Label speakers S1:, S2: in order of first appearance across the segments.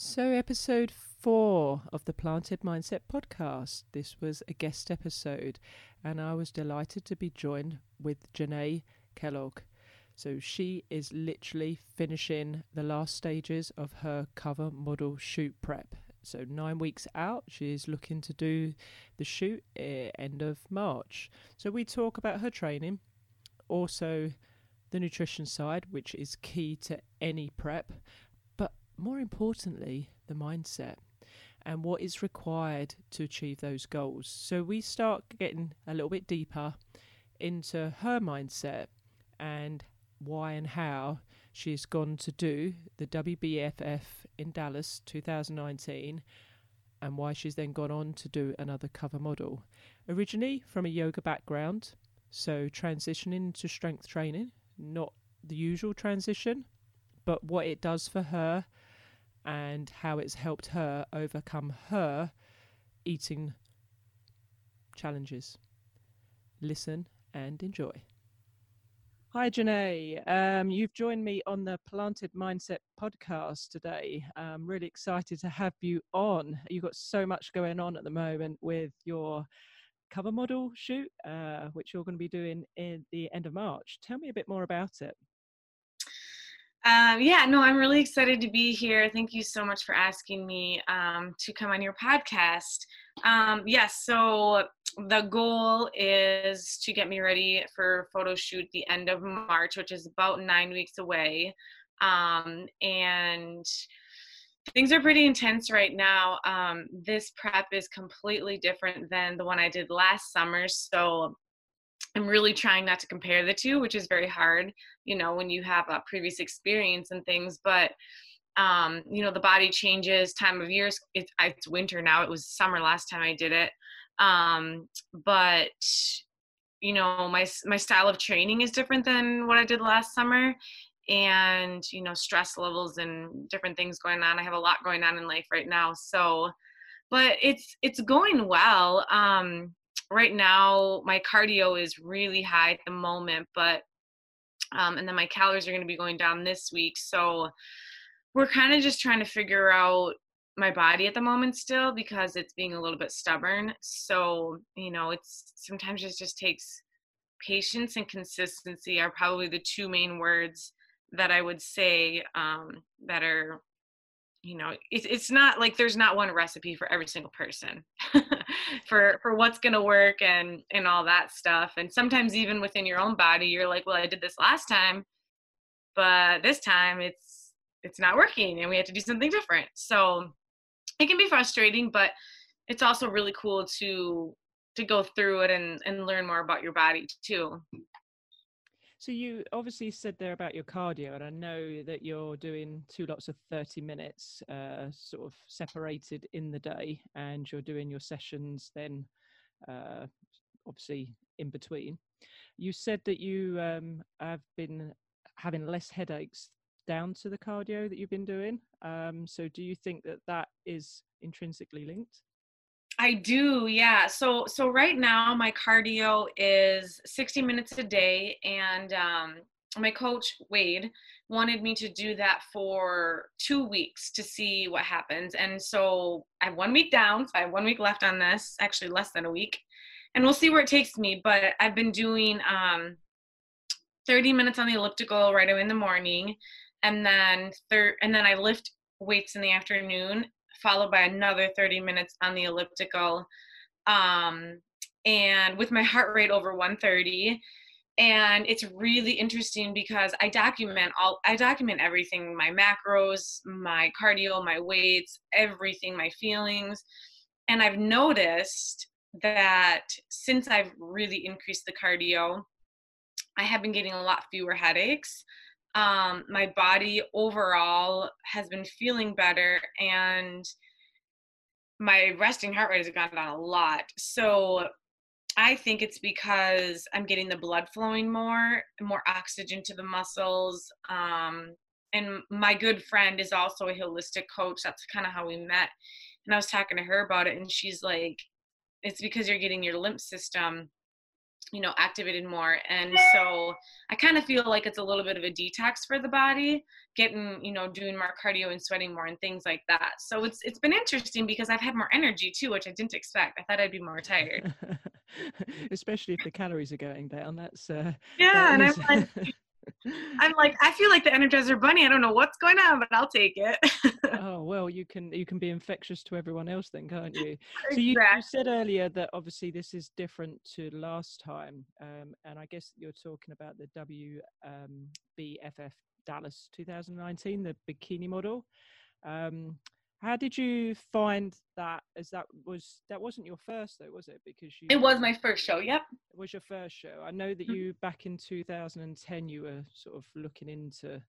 S1: So, episode four of the Planted Mindset podcast. This was a guest episode, and I was delighted to be joined with Janae Kellogg. So, she is literally finishing the last stages of her cover model shoot prep. So, nine weeks out, she is looking to do the shoot uh, end of March. So, we talk about her training, also the nutrition side, which is key to any prep more importantly, the mindset and what is required to achieve those goals. So we start getting a little bit deeper into her mindset and why and how she's gone to do the WBFF in Dallas 2019 and why she's then gone on to do another cover model. Originally from a yoga background, so transitioning to strength training, not the usual transition, but what it does for her and how it's helped her overcome her eating challenges. Listen and enjoy. Hi, Janae. Um, you've joined me on the Planted Mindset podcast today. I'm really excited to have you on. You've got so much going on at the moment with your cover model shoot, uh, which you're going to be doing in the end of March. Tell me a bit more about it.
S2: Um, yeah, no, I'm really excited to be here. Thank you so much for asking me um, to come on your podcast. Um, yes, so the goal is to get me ready for photo shoot the end of March, which is about nine weeks away. Um, and things are pretty intense right now. Um, this prep is completely different than the one I did last summer. So I'm really trying not to compare the two, which is very hard, you know, when you have a previous experience and things. But, um, you know, the body changes, time of year, it's, it's winter now. It was summer last time I did it. Um, but, you know, my, my style of training is different than what I did last summer. And, you know, stress levels and different things going on. I have a lot going on in life right now. So, but it's, it's going well. Um, right now my cardio is really high at the moment, but um, and then my calories are going to be going down this week. So we're kind of just trying to figure out my body at the moment still because it's being a little bit stubborn. So, you know, it's sometimes it just takes patience and consistency are probably the two main words that I would say um, that are you know it's it's not like there's not one recipe for every single person for for what's going to work and and all that stuff. And sometimes even within your own body you're like well I did this last time but this time it's it's not working and we have to do something different. So it can be frustrating but it's also really cool to to go through it and and learn more about your body too
S1: so you obviously said there about your cardio, and I know that you're doing two lots of 30 minutes, uh, sort of separated in the day, and you're doing your sessions then, uh, obviously in between. You said that you um, have been having less headaches down to the cardio that you've been doing. Um, so do you think that that is intrinsically linked?
S2: I do, yeah. So so right now my cardio is 60 minutes a day and um my coach Wade wanted me to do that for 2 weeks to see what happens. And so I have 1 week down, so I have 1 week left on this, actually less than a week. And we'll see where it takes me, but I've been doing um 30 minutes on the elliptical right away in the morning and then thir- and then I lift weights in the afternoon followed by another 30 minutes on the elliptical. Um, and with my heart rate over 130 and it's really interesting because i document all i document everything my macros my cardio my weights everything my feelings. And i've noticed that since i've really increased the cardio i have been getting a lot fewer headaches um, my body overall has been feeling better and my resting heart rate has gone down a lot. So I think it's because I'm getting the blood flowing more, more oxygen to the muscles. Um, and my good friend is also a holistic coach. That's kind of how we met. And I was talking to her about it, and she's like, it's because you're getting your lymph system you know activated more. And so i kind of feel like it's a little bit of a detox for the body getting you know doing more cardio and sweating more and things like that. So it's it's been interesting because i've had more energy too which i didn't expect. I thought i'd be more tired.
S1: Especially if the calories are going down. That's uh
S2: yeah that and is... i'm like I'm like, I feel like the Energizer Bunny. I don't know what's going on, but I'll take it.
S1: oh well, you can you can be infectious to everyone else then, can't you? Exactly. So you, you, said earlier that obviously this is different to last time, um, and I guess you're talking about the WBFF um, Dallas 2019, the bikini model. Um, how did you find that? As that was that wasn't your first though, was it? Because you
S2: it was my first show. Yep,
S1: it was your first show. I know that mm-hmm. you back in 2010 you were sort of looking into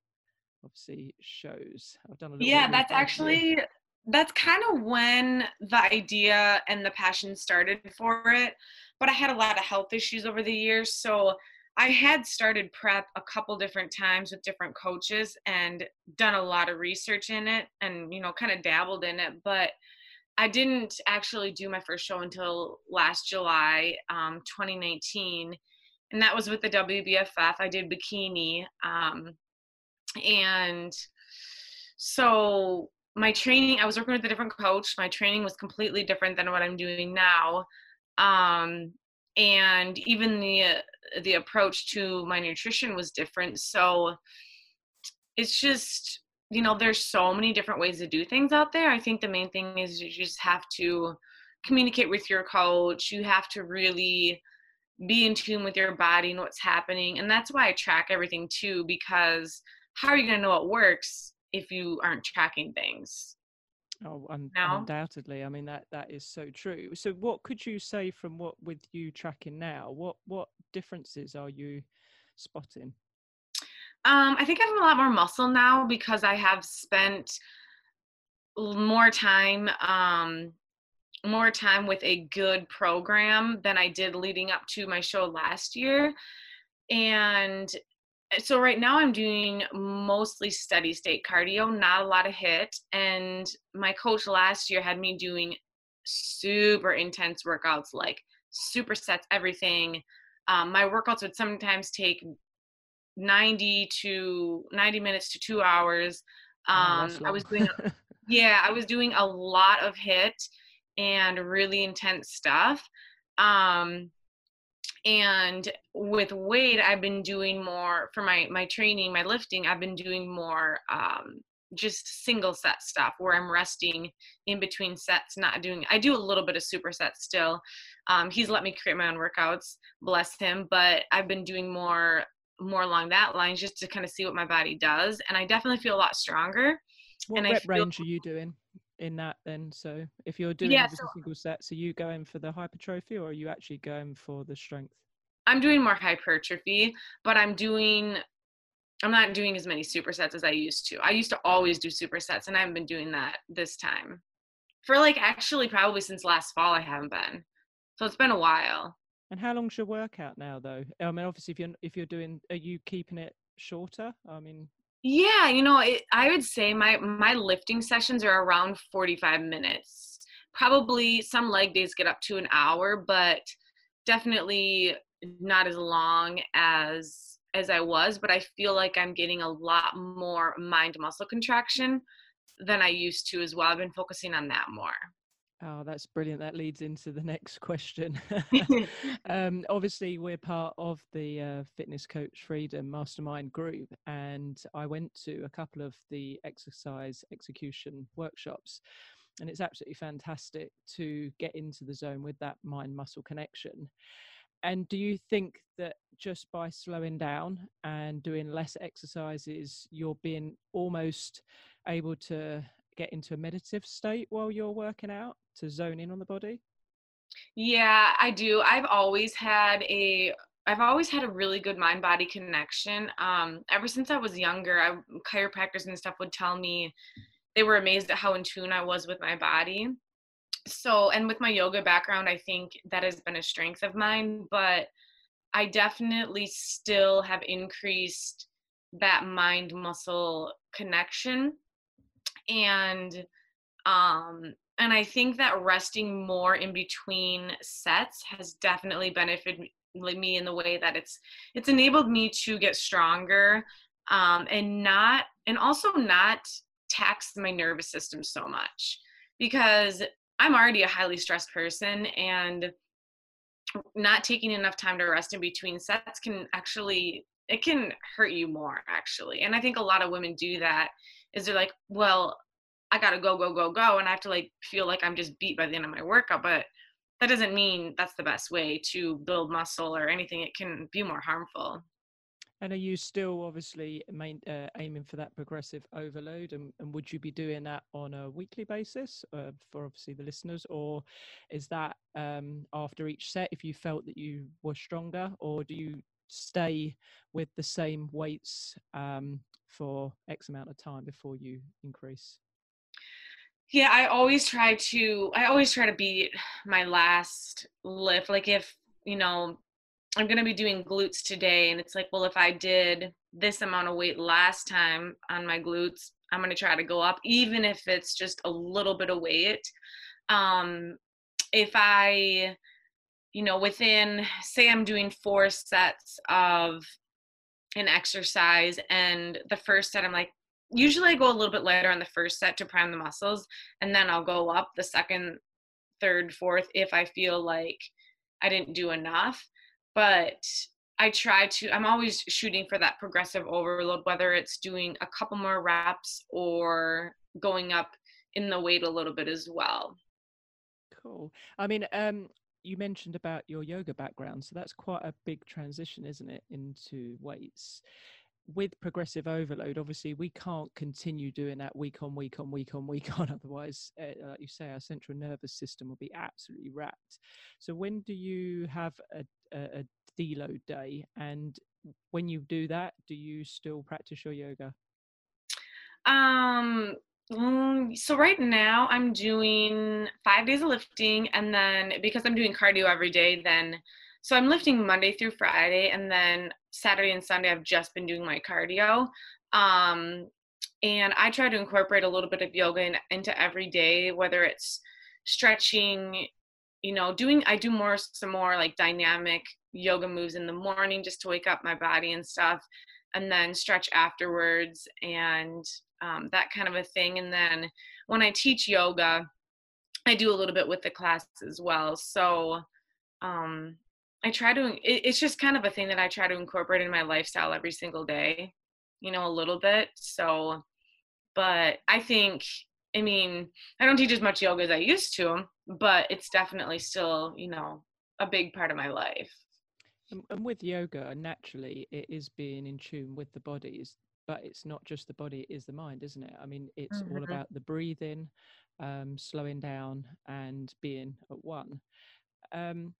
S1: obviously shows. I've done a little.
S2: Yeah, that's actually that's kind of when the idea and the passion started for it. But I had a lot of health issues over the years, so I had started prep a couple different times with different coaches and done a lot of research in it and, you know, kind of dabbled in it. But I didn't actually do my first show until last July, um, 2019. And that was with the WBFF. I did bikini. Um, and so my training, I was working with a different coach. My training was completely different than what I'm doing now. Um, and even the uh, the approach to my nutrition was different. So it's just you know there's so many different ways to do things out there. I think the main thing is you just have to communicate with your coach. You have to really be in tune with your body and what's happening. And that's why i track everything too because how are you going to know what works if you aren't tracking things
S1: Oh, un- undoubtedly. I mean that that is so true. So, what could you say from what with you tracking now? What what differences are you spotting?
S2: Um, I think I have a lot more muscle now because I have spent more time um, more time with a good program than I did leading up to my show last year. And so right now I'm doing mostly steady state cardio, not a lot of HIIT. And my coach last year had me doing super intense workouts, like supersets, everything. Um, my workouts would sometimes take 90 to 90 minutes to two hours. Um, oh, I was doing, yeah, I was doing a lot of HIIT and really intense stuff. Um, and with weight i've been doing more for my my training my lifting i've been doing more um just single set stuff where i'm resting in between sets not doing i do a little bit of supersets still. Um, he's let me create my own workouts bless him but i've been doing more more along that line just to kind of see what my body does and i definitely feel a lot stronger
S1: what and rep feel, range are you doing in that then so if you're doing yeah, so, single sets so you going for the hypertrophy or are you actually going for the strength?
S2: I'm doing more hypertrophy but i'm doing i'm not doing as many supersets as i used to. I used to always do supersets and i haven't been doing that this time. For like actually probably since last fall i haven't been. So it's been a while.
S1: And how long's your workout now though? I mean obviously if you're if you're doing are you keeping it shorter? I mean
S2: yeah, you know, it, I would say my my lifting sessions are around 45 minutes. Probably some leg days get up to an hour, but definitely not as long as as I was, but I feel like I'm getting a lot more mind muscle contraction than I used to as well. I've been focusing on that more.
S1: Oh, that's brilliant. That leads into the next question. um, obviously, we're part of the uh, Fitness Coach Freedom Mastermind group, and I went to a couple of the exercise execution workshops. And it's absolutely fantastic to get into the zone with that mind muscle connection. And do you think that just by slowing down and doing less exercises, you're being almost able to get into a meditative state while you're working out to zone in on the body?
S2: Yeah, I do. I've always had a I've always had a really good mind body connection. Um, ever since I was younger, I, chiropractors and stuff would tell me they were amazed at how in tune I was with my body. So, and with my yoga background, I think that has been a strength of mine, but I definitely still have increased that mind muscle connection and um and i think that resting more in between sets has definitely benefited me in the way that it's it's enabled me to get stronger um, and not and also not tax my nervous system so much because I'm already a highly stressed person and not taking enough time to rest in between sets can actually it can hurt you more actually. And i think a lot of women do that is they're like well i gotta go go go go and i have to like feel like i'm just beat by the end of my workout but that doesn't mean that's the best way to build muscle or anything. It can be more harmful.
S1: And are you still obviously main, uh, aiming for that progressive overload? And, and, would you be doing that on a weekly basis uh, for obviously the listeners, or is that um, after each set if you felt that you were stronger, or do you stay with the same weights um, for X amount of time before you increase?
S2: Yeah, I always try to. I always try to beat my last lift. Like if you know I'm going to be doing glutes today. And it's like, well, if I did this amount of weight last time on my glutes, I'm going to try to go up, even if it's just a little bit of weight. Um, if I, you know, within, say, I'm doing four sets of an exercise, and the first set, I'm like, usually I go a little bit lighter on the first set to prime the muscles, and then I'll go up the second, third, fourth if I feel like I didn't do enough but I try to, I'm always shooting for that progressive overload, whether it's doing a couple more reps or going up in the weight a little bit as well.
S1: Cool. I mean, um, you mentioned about your yoga background, so that's quite a big transition, isn't it, into weights? with progressive overload, obviously we can't continue doing that week on week on week on week on. Otherwise, uh, like you say, our central nervous system will be absolutely wrapped. So when do you have a, a, a deload day, and when you do that, do you still practice your yoga?
S2: Um. Mm, so right now I'm doing five days of lifting, and then because I'm doing cardio every day, then so I'm lifting Monday through Friday, and then Saturday and Sunday I've just been doing my cardio. Um, and I try to incorporate a little bit of yoga in, into every day, whether it's stretching, you know, doing I do more some more like dynamic yoga moves in the morning just to wake up my body and stuff, and then stretch afterwards and um, that kind of a thing. And then when I teach yoga, I do a little bit with the class as well. So um, I try to, it, it's just kind of a thing that I try to incorporate in my lifestyle every single day, you know, a little bit. So, but I think, I mean, I don't teach as much yoga as I used to, but it's definitely still, you know, a big part of my life.
S1: And with yoga, naturally, it is being in tune with the body, but it's not just the body, it is the mind, isn't it? I mean, it's mm-hmm. all about the breathing, um, slowing down, and being at one. Um,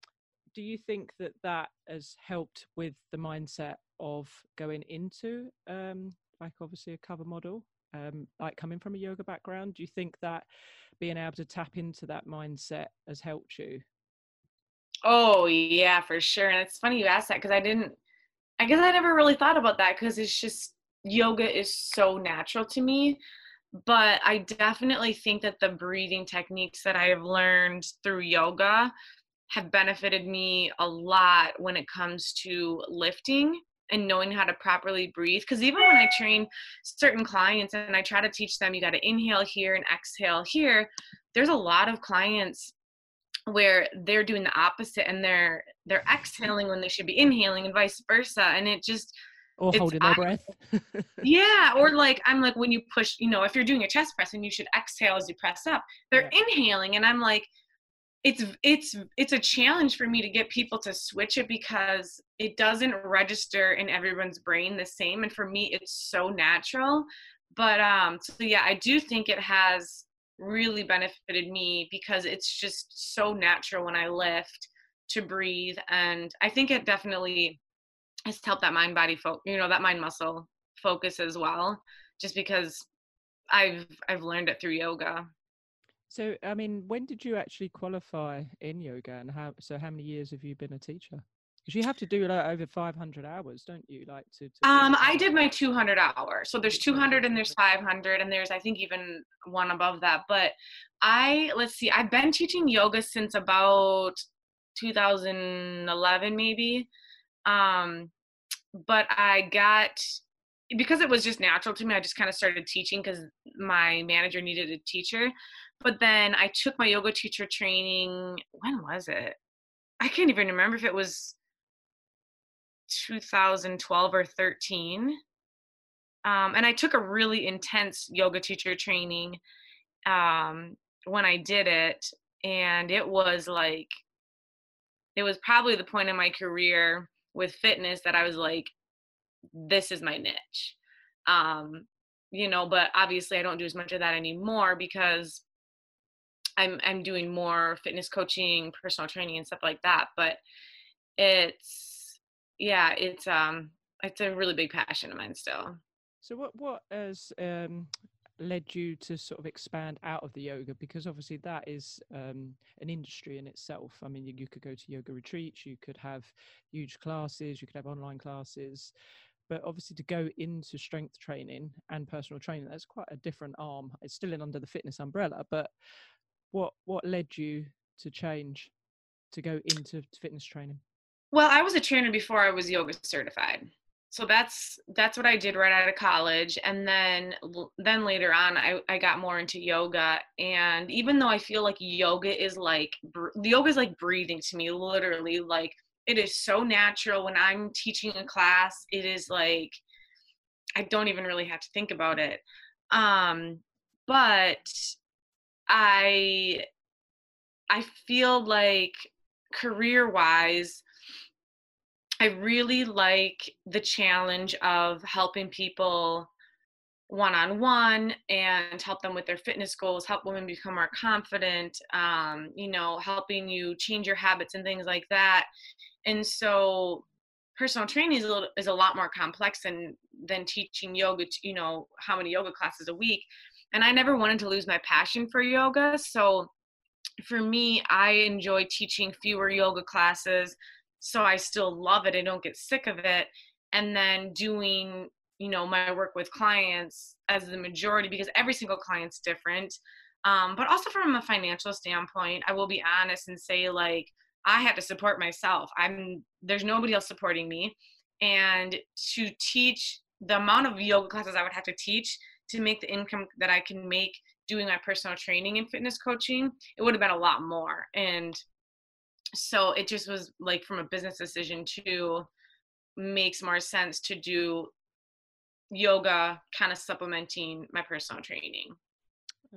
S1: do you think that that has helped with the mindset of going into um, like obviously a cover model um, like coming from a yoga background do you think that being able to tap into that mindset has helped you
S2: oh yeah for sure and it's funny you asked that because i didn't i guess i never really thought about that because it's just yoga is so natural to me but i definitely think that the breathing techniques that i have learned through yoga have benefited me a lot when it comes to lifting and knowing how to properly breathe. Because even when I train certain clients and I try to teach them, you got to inhale here and exhale here, there's a lot of clients where they're doing the opposite and they're they're exhaling when they should be inhaling and vice versa and it just
S1: or holding their breath
S2: yeah or like i'm like when you push you know if you're doing a chest press and you should exhale as you press up they're yeah. inhaling and i'm like it's it's it's a challenge for me to get people to switch it because it doesn't register in everyone's brain the same and for me it's so natural but um so yeah i do think it has really benefited me because it's just so natural when i lift to breathe and i think it definitely has helped that mind body fo- you know that mind muscle focus as well just because i've i've learned it through yoga
S1: so, I mean, when did you actually qualify in yoga, and how? So, how many years have you been a teacher? Because you have to do like over 500 hours, don't you? Like to.
S2: to um, I did my 200 hours. So there's 200 and there's 500, and there's I think even one above that. But I let's see, I've been teaching yoga since about 2011 maybe. Um, but I got because it was just natural to me. I just kind of started teaching because my manager needed a teacher. But then I took my yoga teacher training. When was it? I can't even remember if it was 2012 or 13. Um, and I took a really intense yoga teacher training um, when I did it. And it was like, it was probably the point in my career with fitness that I was like, this is my niche. Um, you know, but obviously I don't do as much of that anymore because I'm I'm doing more fitness coaching, personal training and stuff like that. But it's yeah, it's um it's a really big passion of mine still.
S1: So what what has um led you to sort of expand out of the yoga? Because obviously that is um, an industry in itself. I mean you, you, could go to yoga retreats you could have huge classes you could have online classes. But obviously to go into strength training and personal training that's quite a different arm. It's still in under the fitness umbrella but what what led you to change to go into fitness training?
S2: Well i was a trainer before i was yoga certified so that's that's what i did right out of college and then then later on i, I got more into yoga and even though i feel like yoga is like yoga is like breathing to me literally like it is so natural. When i'm teaching a class it is like i don't even really have to think about it. Um but i i feel like career wise I really like the challenge of helping people one on one and help them with their fitness goals, help women become more confident, um, you know, helping you change your habits and things like that. And so personal training is a, little, is a lot more complex than than teaching yoga to, you know how many yoga classes a week and i never wanted to lose my passion for yoga so for me i enjoy teaching fewer yoga classes so I still love it. I don't get sick of it. And then doing, you know, my work with clients as the majority because every single client's different. Um, but also from a financial standpoint, I will be honest and say like I have to support myself. I'm there's nobody else supporting me. And to teach the amount of yoga classes I would have to teach to make the income that I can make doing my personal training and fitness coaching, it would have been a lot more. And so it just was like from a business decision to makes more sense to do yoga kind of supplementing my personal training.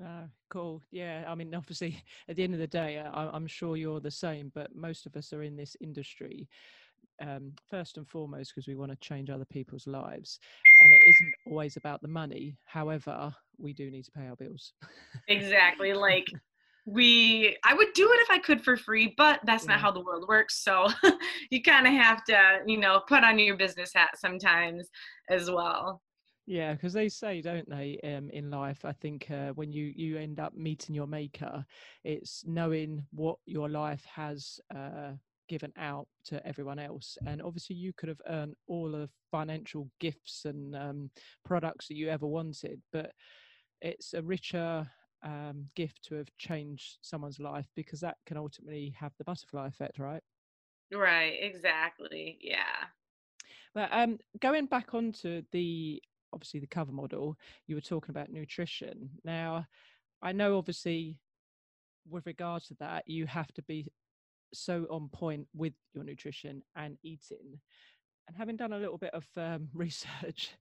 S1: Uh, cool yeah i mean obviously at the end of the day I, am sure you're the same but most of us are in this industry um, first and foremost because we want to change other people's lives and it isn't always about the money however we do need to pay our bills.
S2: Exactly like we i would do it if i could for free but that's yeah. not how the world works so you kind of have to you know put on your business hat sometimes as well
S1: yeah because they say don't they um, in life i think uh, when you you end up meeting your maker it's knowing what your life has uh, given out to everyone else and obviously you could have earned all the financial gifts and um, products that you ever wanted but it's a richer um, gift to have changed someone's life because that can ultimately have the butterfly effect, right?
S2: Right, exactly. Yeah.
S1: But um, going back onto the obviously the cover model, you were talking about nutrition. Now, I know obviously with regards to that, you have to be so on point with your nutrition and eating. And having done a little bit of um, research,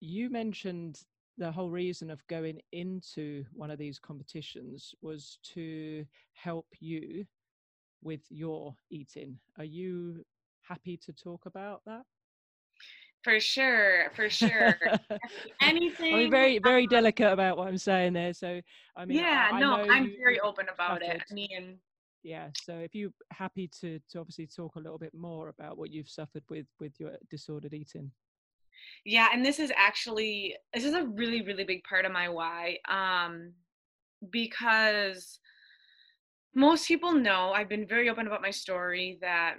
S1: you mentioned the whole reason of going into one of these competitions was to help you with your eating. Are you happy to talk about that?
S2: For sure, for sure. Anything.
S1: I'm very, very um, delicate about what I'm saying there. So, I mean,
S2: yeah,
S1: I, I
S2: no, I'm very open about
S1: suffered.
S2: it. I mean,
S1: yeah. So, if you're happy to, to obviously talk a little bit more about what you've suffered with with your disordered eating.
S2: Yeah, and this is actually this is a really really big part of my why um because most people know I've been very open about my story that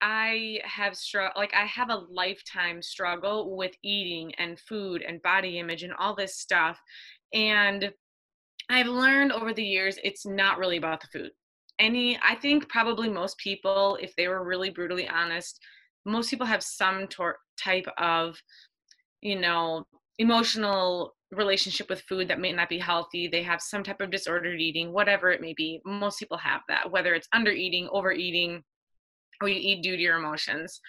S2: I have struggle like I have a lifetime struggle with eating and food and body image and all this stuff and I've learned over the years it's not really about the food. any i think probably most people if they were really brutally honest most people have some tor- type of you know emotional relationship with food that may not be healthy. They have some type of disordered eating whatever it may be. Most people have that whether it's under eating overeating or you eat due to your emotions.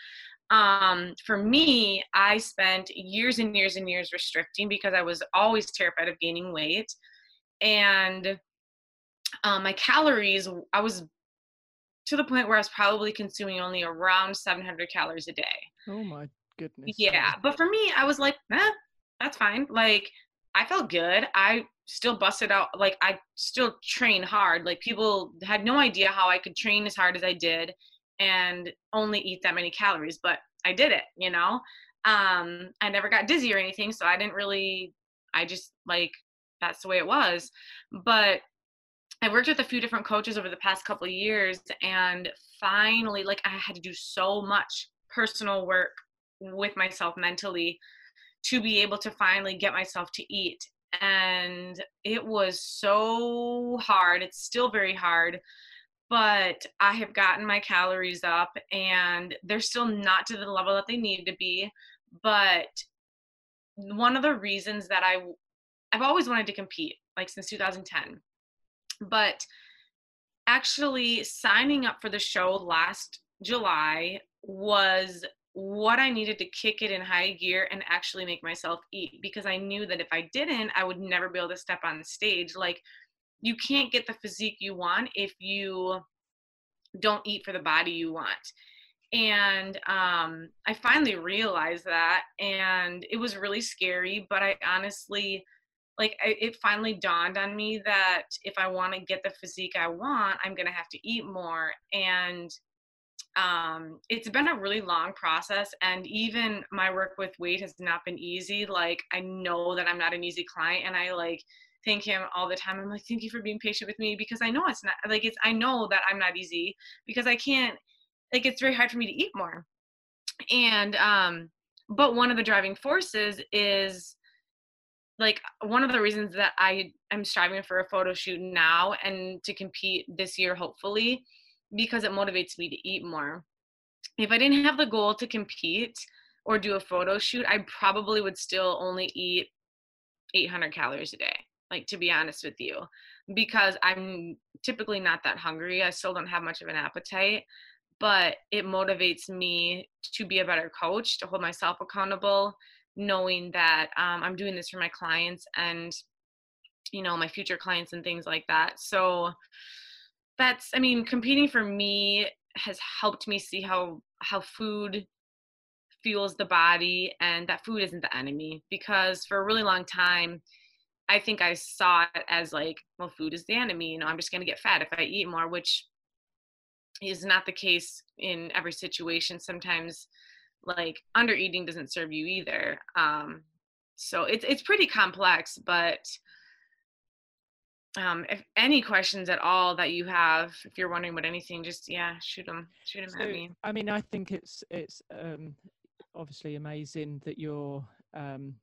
S2: Um, for me i spent years and years and years restricting because i was always terrified of gaining weight. And um, my calories i was to the point where i was probably consuming only around 700 calories a day.
S1: Oh my goodness
S2: yeah but for me i was like eh, that's fine. Like i felt good. I still busted out like i still train hard. Like people had no idea how i could train as hard as i did and only eat that many calories but i did it you know? Um i never got dizzy or anything so i didn't really i just like that's the way it was. But I worked with a few different coaches over the past couple of years and finally like I had to do so much personal work with myself mentally to be able to finally get myself to eat and it was so hard it's still very hard but I have gotten my calories up and they're still not to the level that they need to be but one of the reasons that I I've always wanted to compete like since 2010 but actually signing up for the show last July was what I needed to kick it in high gear and actually make myself eat because I knew that if I didn't, I would never be able to step on the stage. Like, you can't get the physique you want if you don't eat for the body you want. And um, I finally realized that, and it was really scary, but I honestly like I, it finally dawned on me that if i want to get the physique i want i'm going to have to eat more and um it's been a really long process and even my work with Wade has not been easy like i know that i'm not an easy client and i like thank him all the time. I'm like thank you for being patient with me because i know it's not like it's i know that i'm not easy because i can't like it's very hard for me to eat more. And um but one of the driving forces is like one of the reasons that I am striving for a photo shoot now and to compete this year, hopefully, because it motivates me to eat more. If I didn't have the goal to compete or do a photo shoot, I probably would still only eat 800 calories a day, like to be honest with you, because I'm typically not that hungry. I still don't have much of an appetite, but it motivates me to be a better coach, to hold myself accountable, knowing that um, I'm doing this for my clients and you know my future clients and things like that. So that's I mean competing for me has helped me see how how food fuels the body and that food isn't the enemy because for a really long time I think I saw it as like well food is the enemy you know I'm just going to get fat if I eat more which is not the case in every situation sometimes like under eating doesn't serve you either um so it's it's pretty complex but um if any questions at all that you have if you're wondering about anything just yeah shoot them shoot them so, at me.
S1: I mean i think it's it's um obviously amazing that you're um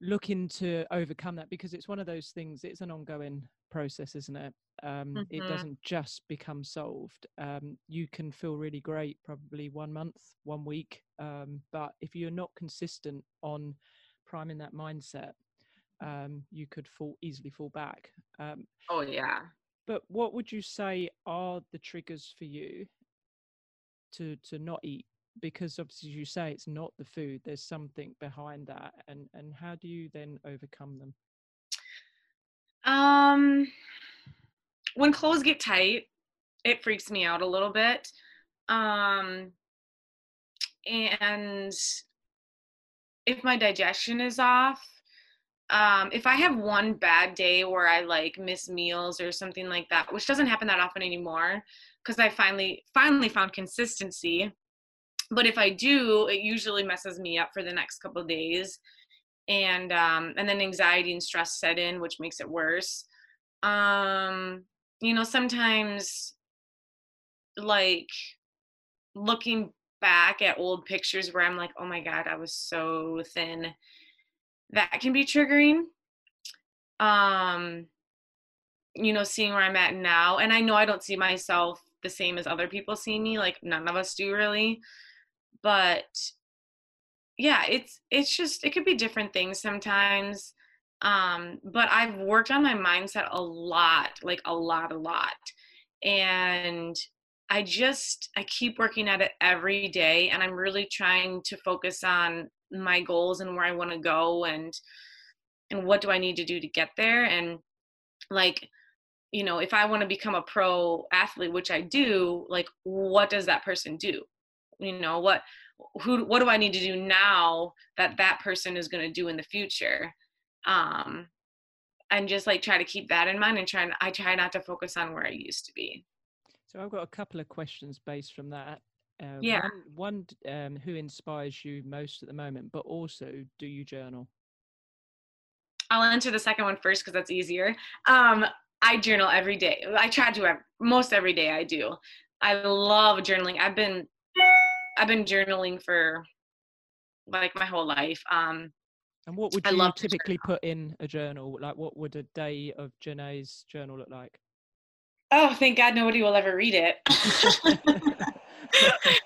S1: looking to overcome that because it's one of those things it's an ongoing process isn't it um, mm-hmm. it doesn't just become solved um, you can feel really great probably one month one week um, but if you're not consistent on priming that mindset um, you could fall easily fall back
S2: um, oh yeah.
S1: but what would you say are the triggers for you to to not eat? Because obviously you say it's not the food there's something behind that and and how do you then overcome them?
S2: Um when clothes get tight it freaks me out a little bit um and if my digestion is off um if i have one bad day where i like miss meals or something like that which doesn't happen that often anymore because i finally finally found consistency but if I do, it usually messes me up for the next couple days. And um, and then anxiety and stress set in, which makes it worse. Um, you know, sometimes like looking back at old pictures where I'm like, oh my God, I was so thin. That can be triggering. Um, you know, seeing where I'm at now. And I know I don't see myself the same as other people see me, like none of us do really. But yeah, it's it's just it could be different things sometimes. Um, but I've worked on my mindset a lot, like a lot, a lot. And I just I keep working at it every day and I'm really trying to focus on my goals and where I want to go and and what do I need to do to get there and like you know if I want to become a pro athlete which I do like what does that person do you know what who what do I need to do now that that person is going to do in the future um and just like try to keep that in mind and try and I try not to focus on where I used to be
S1: so I've got a couple of questions based from that.
S2: Uh, yeah.
S1: One, one um, who inspires you most at the moment, but also, do you journal?
S2: I'll answer the second one first because that's easier. Um, I journal every day. I try to have, most every day. I do. I love journaling. I've been I've been journaling for like my whole life. Um,
S1: and what would you typically put in a journal? Like, what would a day of Janae's journal look like?
S2: oh thank god nobody will ever read it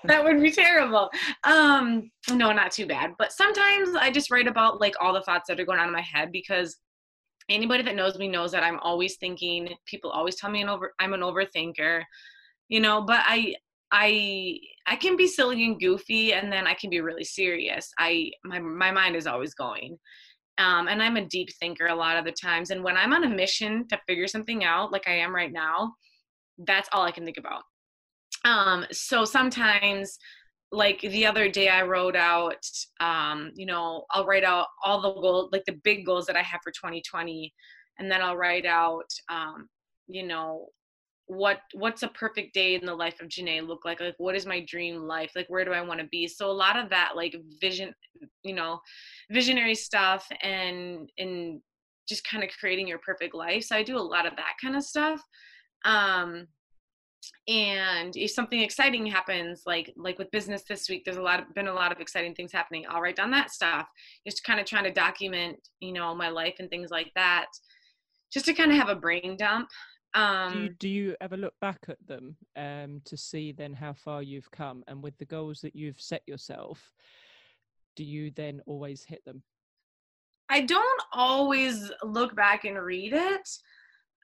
S2: that would be terrible um no not too bad but sometimes i just write about like all the thoughts that are going on in my head because anybody that knows me knows that i'm always thinking people always tell me an over i'm an overthinker you know but i i i can be silly and goofy and then i can be really serious i my my mind is always going um, and I'm a deep thinker a lot of the times. And when I'm on a mission to figure something out, like I am right now, that's all I can think about. Um, so sometimes, like the other day, I wrote out, um, you know, I'll write out all the goals, like the big goals that I have for 2020, and then I'll write out, um, you know, what what's a perfect day in the life of Janae look like? Like what is my dream life? Like where do I want to be? So a lot of that like vision, you know, visionary stuff and and just kind of creating your perfect life. So I do a lot of that kind of stuff. Um and if something exciting happens like like with business this week there's a lot of, been a lot of exciting things happening i'll write down that stuff just kind of trying to document you know my life and things like that just to kind of have a brain dump um,
S1: do, you, do you ever look back at them um, to see then how far you've come and with the goals that you've set yourself do you then always hit them?
S2: I don't always look back and read it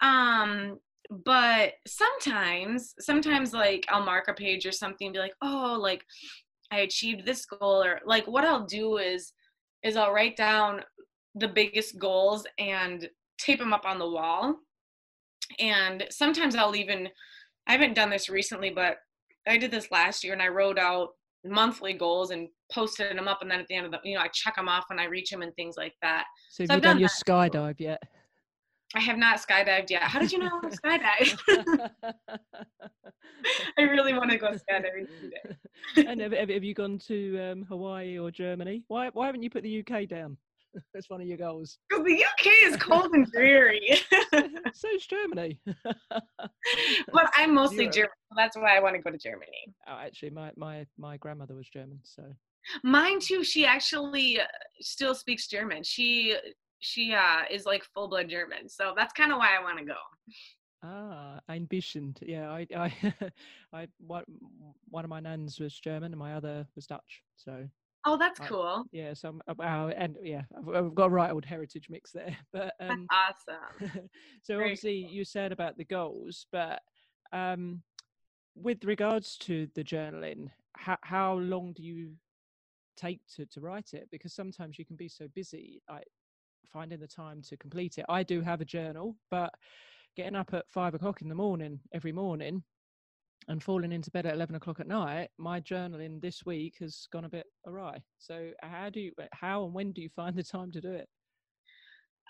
S2: um but sometimes sometimes like i'll mark a page or something and be like oh like i achieved this goal or like what i'll do is is i'll write down the biggest goals and tape them up on the wall and sometimes I'll even I haven't done this recently, but I did this last year and I wrote out monthly goals and posted them up and then at the end of the you know I check them off when I reach them and things like that.
S1: So, so have you done, done your skydive yet?
S2: I have not skydived yet. How did you know I skydive? I really want to go skydiving
S1: and have, have, you gone to um, Hawaii or Germany? Why why haven't you put the UK down? That's one of your goals.
S2: Because the UK is cold and dreary.
S1: so is Germany.
S2: but I'm mostly Europe. German. So that's why I want to go to Germany.
S1: Oh, actually, my my my grandmother was German, so.
S2: Mine too. She actually uh, still speaks German. She she uh is like full blood German. So that's kind of why I want to go.
S1: Ah, bisschen. Yeah, I, I, I, one, one of my nans was German and my other was Dutch. So
S2: Oh, that's cool.
S1: yeah, so I'm, uh, and yeah, I've, I've, got a right old heritage mix there. But
S2: um, awesome.
S1: so Very obviously cool. you said about the goals, but um, with regards to the journaling, how how long do you take to to write it? Because sometimes you can be so busy, like finding the time to complete it. I do have a journal, but getting up at five o'clock in the morning every morning and falling into bed at 11 o'clock at night my journaling this week has gone a bit awry. So how do you how and when do you find the time to do it?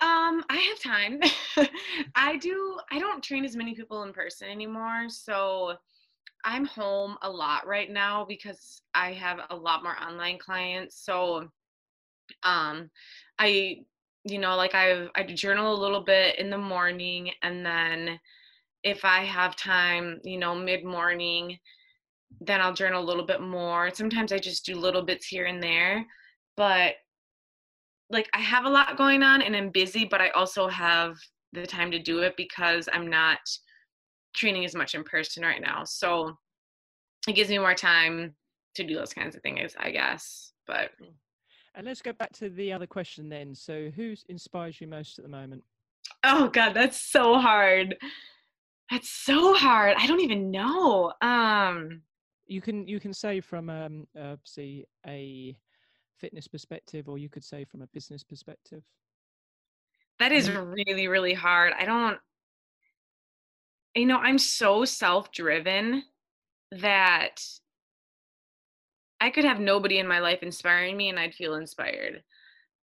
S2: Um i have time. I do i don't train as many people in person anymore so i'm home a lot right now because i have a lot more online clients. So um i you know like i i journal a little bit in the morning and then if I have time, you know, mid morning, then I'll journal a little bit more. Sometimes I just do little bits here and there. But like I have a lot going on and I'm busy, but I also have the time to do it because I'm not training as much in person right now. So it gives me more time to do those kinds of things, I guess. But mm.
S1: and let's go back to the other question then. So who inspires you most at the moment?
S2: Oh god, that's so hard. That's so hard. I don't even know. Um
S1: you can you can say from um uh, see a fitness perspective or you could say from a business perspective.
S2: That is really really hard. I don't you know, I'm so self-driven that I could have nobody in my life inspiring me and I'd feel inspired.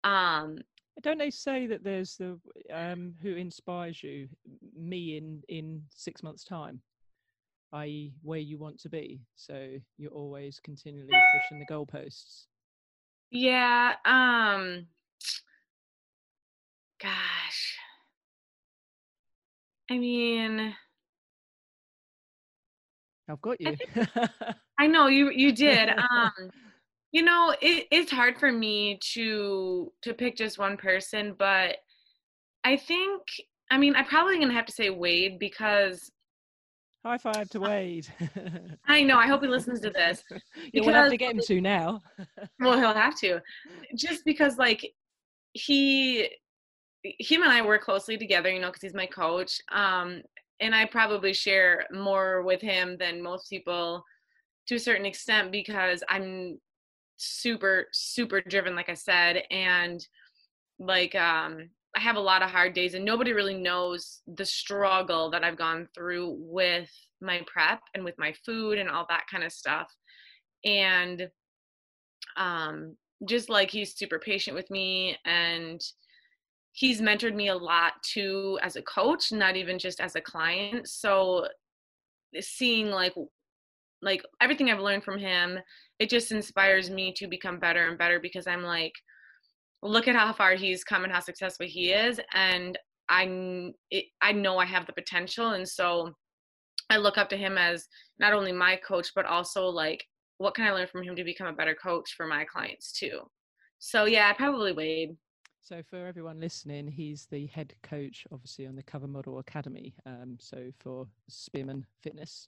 S2: Um
S1: don't they say that there's the um who inspires you me in in 6 months time i.e where you want to be so you're always continually pushing the goalposts
S2: yeah um gosh i mean
S1: I've got you.
S2: I know you you did. Um you know, it, it's hard for me to to pick just one person, but I think I mean I'm probably gonna have to say Wade because
S1: High five to Wade.
S2: I know. I hope he listens to this.
S1: you will have to get him to now.
S2: well, he'll have to, just because like he, him and I work closely together. You know, because he's my coach. Um, and I probably share more with him than most people to a certain extent because I'm super super driven like I said and like um I have a lot of hard days and nobody really knows the struggle that I've gone through with my prep and with my food and all that kind of stuff. And um just like he's super patient with me and he's mentored me a lot too as a coach not even just as a client. So seeing like like everything i've learned from him it just inspires me to become better and better because i'm like look at how far he's come and how successful he is and i it, i know i have the potential and so i look up to him as not only my coach but also like what can i learn from him to become a better coach for my clients too so yeah I probably wade
S1: so, for everyone listening, he's the head coach, obviously, on the Cover Model Academy. Um, so for Spearman Fitness.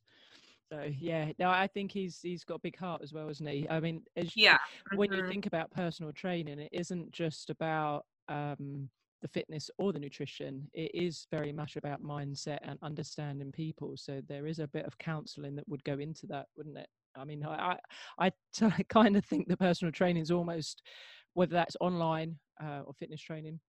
S1: So yeah, no, I think he's he's got a big heart as well, isn't he? I mean,
S2: yeah.
S1: When mm-hmm. you think about personal training, it isn't just about um, the fitness or the nutrition. It is very much about mindset and understanding people. So there is a bit of counselling that would go into that, wouldn't it? I mean, I I, I t- kind of think the personal training is almost whether that's online uh, or fitness training,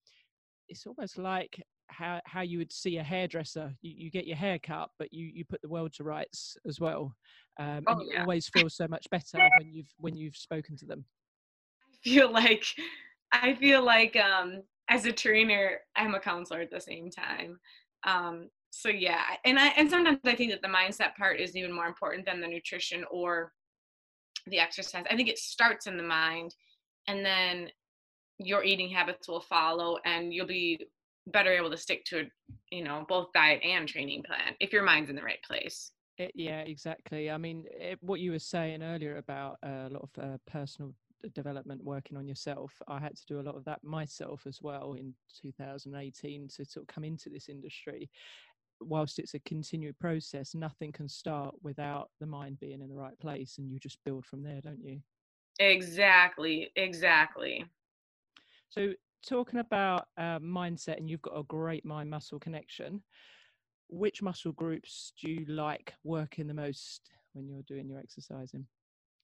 S1: it's almost like how how you would see a hairdresser. You, you get your hair cut, but you you put the world to rights as well, um, oh, and you yeah. always feel so much better when you've when you've spoken to them.
S2: I feel like I feel like um, as a trainer, I'm a counselor at the same time. Um, so yeah, and I and sometimes I think that the mindset part is even more important than the nutrition or the exercise. I think it starts in the mind, and then your eating habits will follow and you'll be better able to stick to you know both diet and training plan if your mind's in the right place.
S1: It, yeah exactly. I mean it, what you were saying earlier about uh, a lot of uh, personal development working on yourself i had to do a lot of that myself as well in 2018 to sort of come into this industry. Whilst it's a continued process nothing can start without the mind being in the right place and you just build from there don't you?
S2: Exactly exactly.
S1: So, talking about uh, mindset, and you've got a great mind muscle connection. Which muscle groups do you like working the most when you're doing your exercising?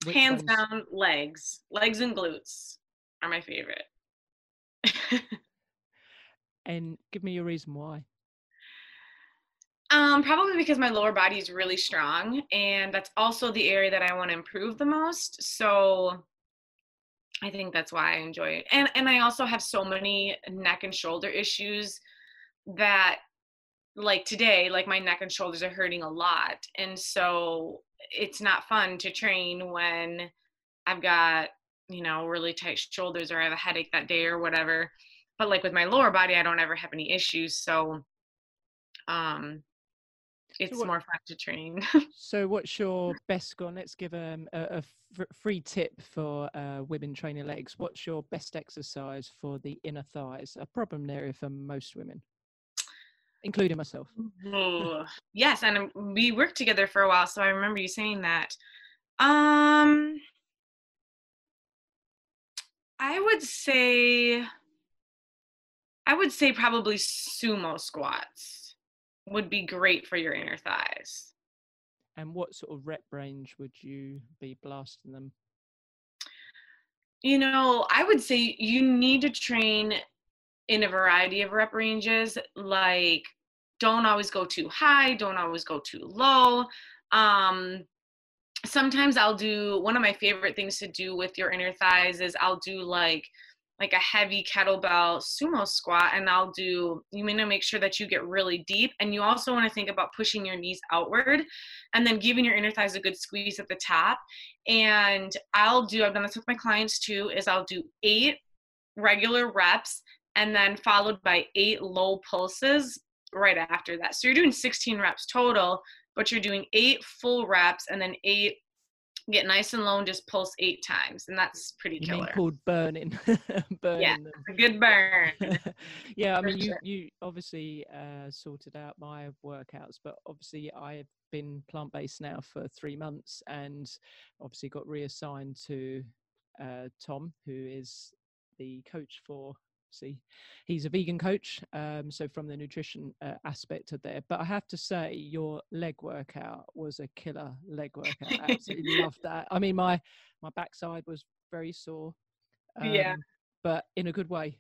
S2: Which Hands ones? down, legs. Legs and glutes are my favorite.
S1: and give me your reason why.
S2: Um, probably because my lower body is really strong, and that's also the area that I want to improve the most. So I think that's why I enjoy it. And and I also have so many neck and shoulder issues that like today like my neck and shoulders are hurting a lot. And so it's not fun to train when I've got you know really tight shoulders or I have a headache that day or whatever. But like with my lower body I don't ever have any issues. So um it's so what, more fun to train.
S1: so, what's your best gone? Let's give um, a, a free tip for uh, women training legs. What's your best exercise for the inner thighs? A problem area for most women. including myself.
S2: Yes, and um, we worked together for a while, so I remember you saying that. Um, I would say, I would say probably sumo squats would be great for your inner thighs.
S1: And what sort of rep range would you be blasting them?
S2: You know, I would say you need to train in a variety of rep ranges. Like, don't always go too high, don't always go too low. Um, sometimes I'll do one of my favorite things to do with your inner thighs is I'll do like like a heavy kettlebell sumo squat and I'll do you want to make sure that you get really deep and you also want to think about pushing your knees outward and then giving your inner thighs a good squeeze at the top and I'll do I've done this with my clients too is I'll do 8 regular reps and then followed by 8 low pulses right after that. So you're doing 16 reps total but you're doing eight full reps and then eight get nice and low and just pulse eight times and that's pretty
S1: you
S2: killer.
S1: called burning burning
S2: yeah a good burn.
S1: Yeah i mean you you obviously uh sorted out my workouts but obviously i've been plant-based now for three months and obviously got reassigned to uh tom who is the coach for see he's a vegan coach um so from the nutrition uh, aspect of there. But i have to say your leg workout was a killer leg workout. I absolutely loved that. I mean my my backside was very sore
S2: Yeah.
S1: um, but in a good way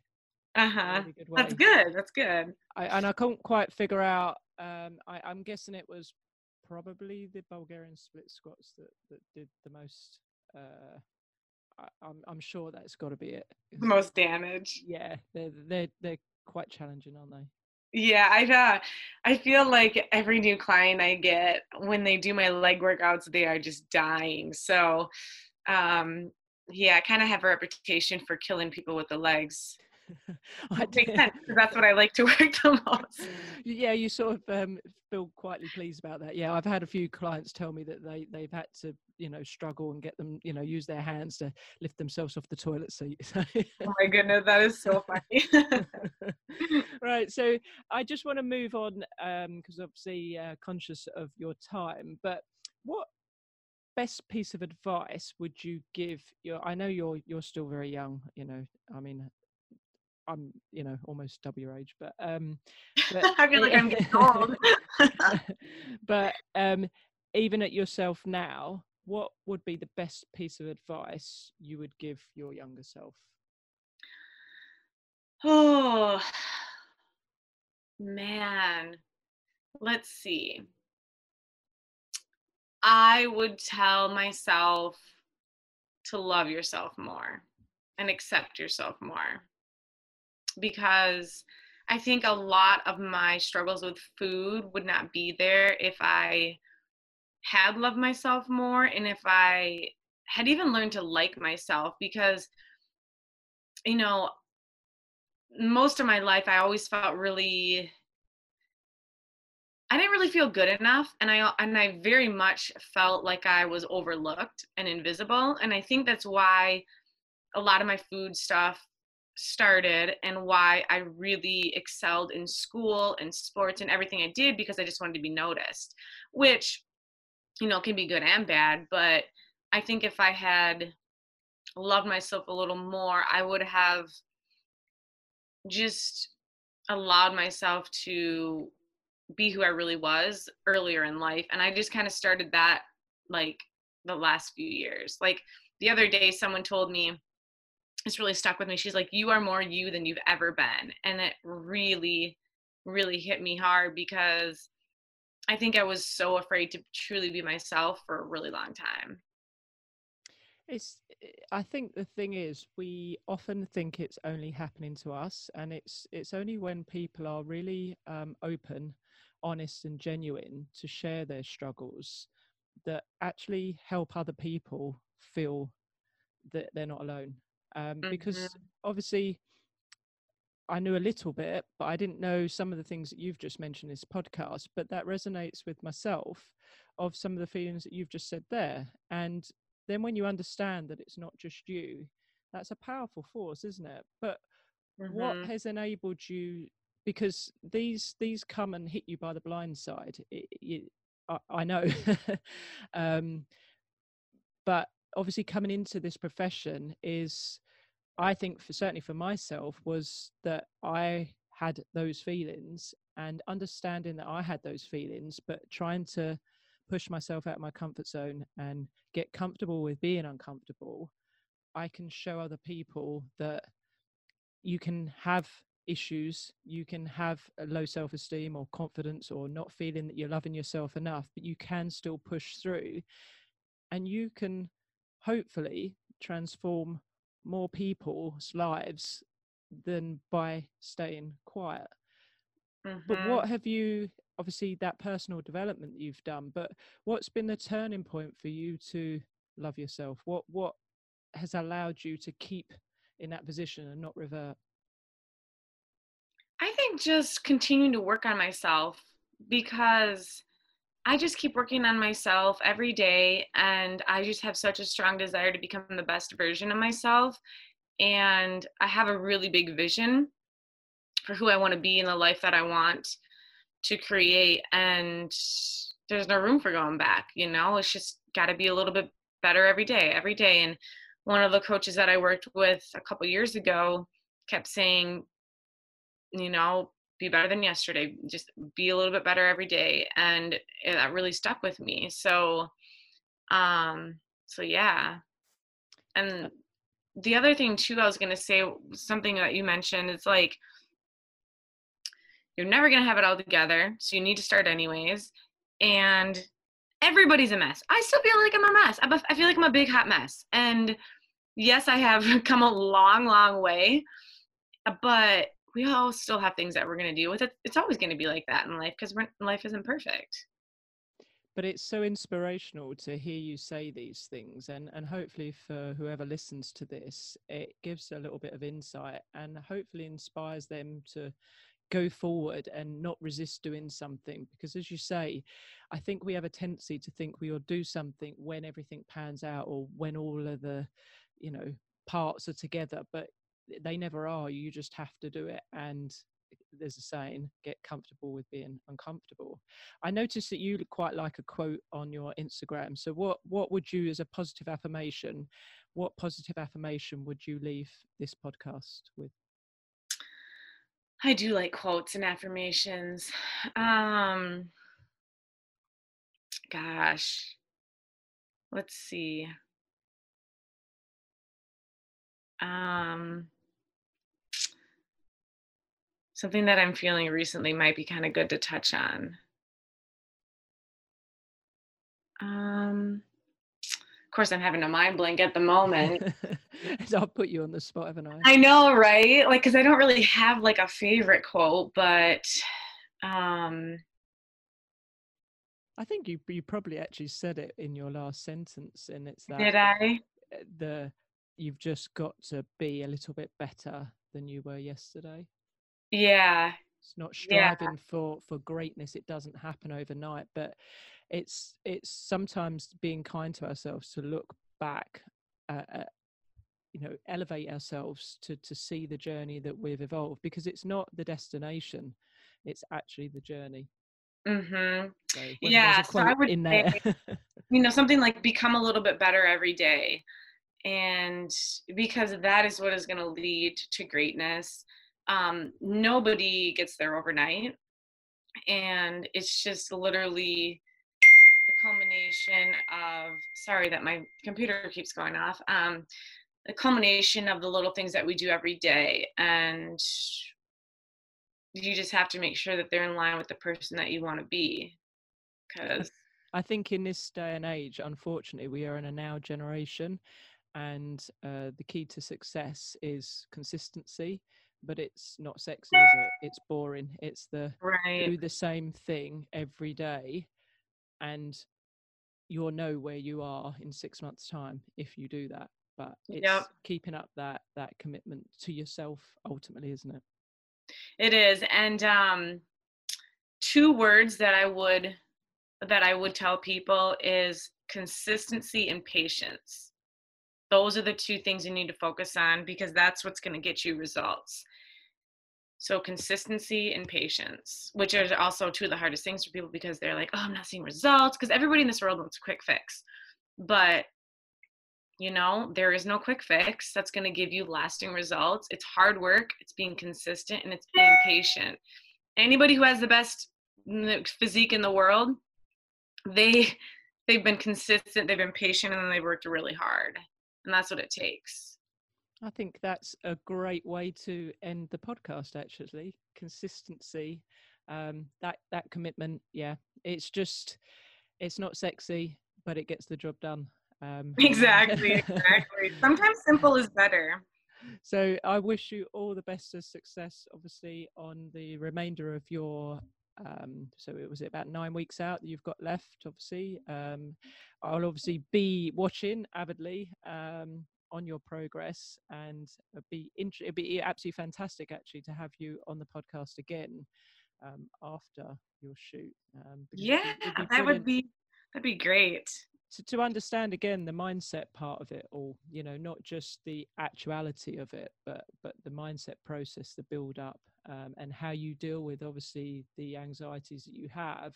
S2: uh-huh.
S1: really good way.
S2: that's good that's good.
S1: I, and i couldn't quite figure out um I, i'm guessing it was probably the bulgarian split squats that that did the most uh I'm, I'm sure that's got to be it
S2: the most damage.
S1: yeah they're they're they're quite challenging aren't they?
S2: Yeah i uh, i feel like every new client i get when they do my leg workouts they are just dying. So um yeah i kind of have a reputation for killing people with the legs makes sense that's what i like to work the most.
S1: Yeah you sort of um, feel quietly pleased about that. Yeah i've had a few clients tell me that they they've had to you know struggle and get them you know use their hands to lift themselves off the toilet seat
S2: oh my goodness that is so funny.
S1: Right so i just want to move on because obviously uh, conscious of your time but what best piece of advice would you give your i know you're you're still very young you know i mean i'm you know almost double your age but um but
S2: I feel like I'm getting old.
S1: but um even at yourself now what would be the best piece of advice you would give your younger self
S2: Oh, man. Let's see. I would tell myself to love yourself more and accept yourself more because I think a lot of my struggles with food would not be there if I had loved myself more and if I had even learned to like myself because you know most of my life I always felt really I didn't really feel good enough and I and I very much felt like I was overlooked and invisible. And I think that's why a lot of my food stuff started and why I really excelled in school and sports and everything I did because I just wanted to be noticed which you know can be good and bad but I think if I had loved myself a little more I would have just allowed myself to be who I really was earlier in life. And I just kind of started that like the last few years. Like the other day, someone told me, it's really stuck with me. She's like, You are more you than you've ever been. And it really, really hit me hard because I think I was so afraid to truly be myself for a really long time.
S1: It's. I think the thing is, we often think it's only happening to us, and it's it's only when people are really um, open, honest, and genuine to share their struggles that actually help other people feel that they're not alone. Um, because
S2: Mhm.
S1: obviously, I knew a little bit, but I didn't know some of the things that you've just mentioned in this podcast. But that resonates with myself of some of the feelings that you've just said there. And then when you understand that it's not just you, that's a powerful force, isn't it? But what
S2: Mhm.
S1: has enabled you because these these come and hit you by the blind side it, it, I, I, know um, but obviously coming into this profession is i think for certainly for myself was that i had those feelings and understanding that i had those feelings but trying to push myself out of my comfort zone and get comfortable with being uncomfortable i can show other people that you can have issues you can have low self-esteem or confidence or not feeling that you're loving yourself enough but you can still push through. And you can hopefully transform more people's lives than by staying quiet. Mm-hmm. But what have you, obviously, that personal development that you've done, but what's been the turning point for you to love yourself? What, what has allowed you to keep in that position and not revert?
S2: I think just continuing to work on myself because I just keep working on myself every day and I just have such a strong desire to become the best version of myself and I have a really big vision for who I want to be in the life that I want to create and there's no room for going back, you know? It's just got to be a little bit better every day, every day and one of the coaches that I worked with a couple years ago kept saying you know be better than yesterday just be a little bit better every day and that really stuck with me. So um so yeah. And the other thing too i was going to say something that you mentioned it's like you're never going to have it all together so you need to start anyways and everybody's a mess. I still feel like i'm a mess. I feel like i'm a big hot mess and yes i have come a long long way but we all still have things that we're going to deal with. It's always going to be like that in life because life isn't perfect.
S1: But it's so inspirational to hear you say these things, and and hopefully for whoever listens to this, it gives a little bit of insight and hopefully inspires them to go forward and not resist doing something because as you say i think we have a tendency to think we will do something when everything pans out or when all of the you know parts are together but they never are you just have to do it and there's a saying get comfortable with being uncomfortable. I noticed that you quite like a quote on your instagram so what what would you as a positive affirmation what positive affirmation would you leave this podcast with?
S2: I do like quotes and affirmations. Um gosh. Let's see. Um something that I'm feeling recently might be kind of good to touch on. Um, of course, I'm having a mind blank at the moment.
S1: I'll put you on the spot, haven't I?
S2: I know, right? Like, because I don't really have like a favorite quote, but um,
S1: I think you you probably actually said it in your last sentence, and it's that.
S2: Did I?
S1: The you've just got to be a little bit better than you were yesterday.
S2: Yeah.
S1: It's not striving yeah. for for greatness. It doesn't happen overnight, but it's it's sometimes being kind to ourselves to look back at, you know elevate ourselves to to see the journey that we've evolved because it's not the destination it's actually the journey
S2: mm-hmm. so yeah so i would say, you know something like become a little bit better every day and because that is what is going to lead to greatness um, nobody gets there overnight. And it's just literally the culmination of sorry that my computer keeps going off um, the culmination of the little things that we do every day. And you just have to make sure that they're in line with the person that you want to be because
S1: i think in this day and age unfortunately we are in a now generation and uh, the key to success is consistency but it's not sexy, is it? It's boring. It's the right. do the same thing every day, and you'll know where you are in six months' time if you do that. But it's yep. keeping up that that commitment to yourself ultimately, isn't it?
S2: It is, and um, two words that I would that I would tell people is consistency and patience those are the two things you need to focus on because that's what's going to get you results So consistency and patience, which are also two of the hardest things for people because they're like, oh, I'm not seeing results. Because everybody in this world wants a quick fix. But you know, there is no quick fix that's going to give you lasting results. It's hard work, it's being consistent, and it's being patient. Anybody who has the best physique in the world, they they've been consistent, they've been patient, and they've worked really hard. And that's what it takes.
S1: I think that's a great way to end the podcast. Actually, consistency, um, that that commitment. Yeah, it's just it's not sexy, but it gets the job done.
S2: Um, exactly, exactly. Sometimes simple is better.
S1: So I wish you all the best of success, obviously, on the remainder of your. Um, so it was about nine weeks out that you've got left. Obviously, um, I'll obviously be watching avidly um, on your progress and be int- it'd be absolutely fantastic actually to have you on the podcast again um, after your shoot.
S2: Um, yeah, that would be that'd be great.
S1: To, to understand again the mindset part of it all, you know, not just the actuality of it, but but the mindset process, the build up, um, and how you deal with obviously the anxieties that you have.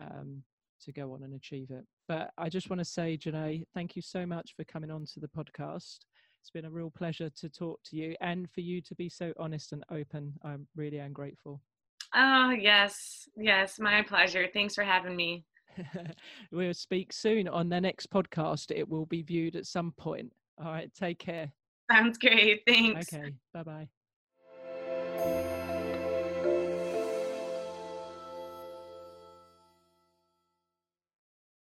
S1: Um, to go on and achieve it. But I just want to say, Janae, thank you so much for coming on to the podcast. It's been a real pleasure to talk to you and for you to be so honest and open. I really am grateful.
S2: Oh, yes. Yes, my pleasure. Thanks for having me.
S1: we'll speak soon on the next podcast. It will be viewed at some point. All right. Take care.
S2: Sounds great. Thanks.
S1: Okay. Bye bye.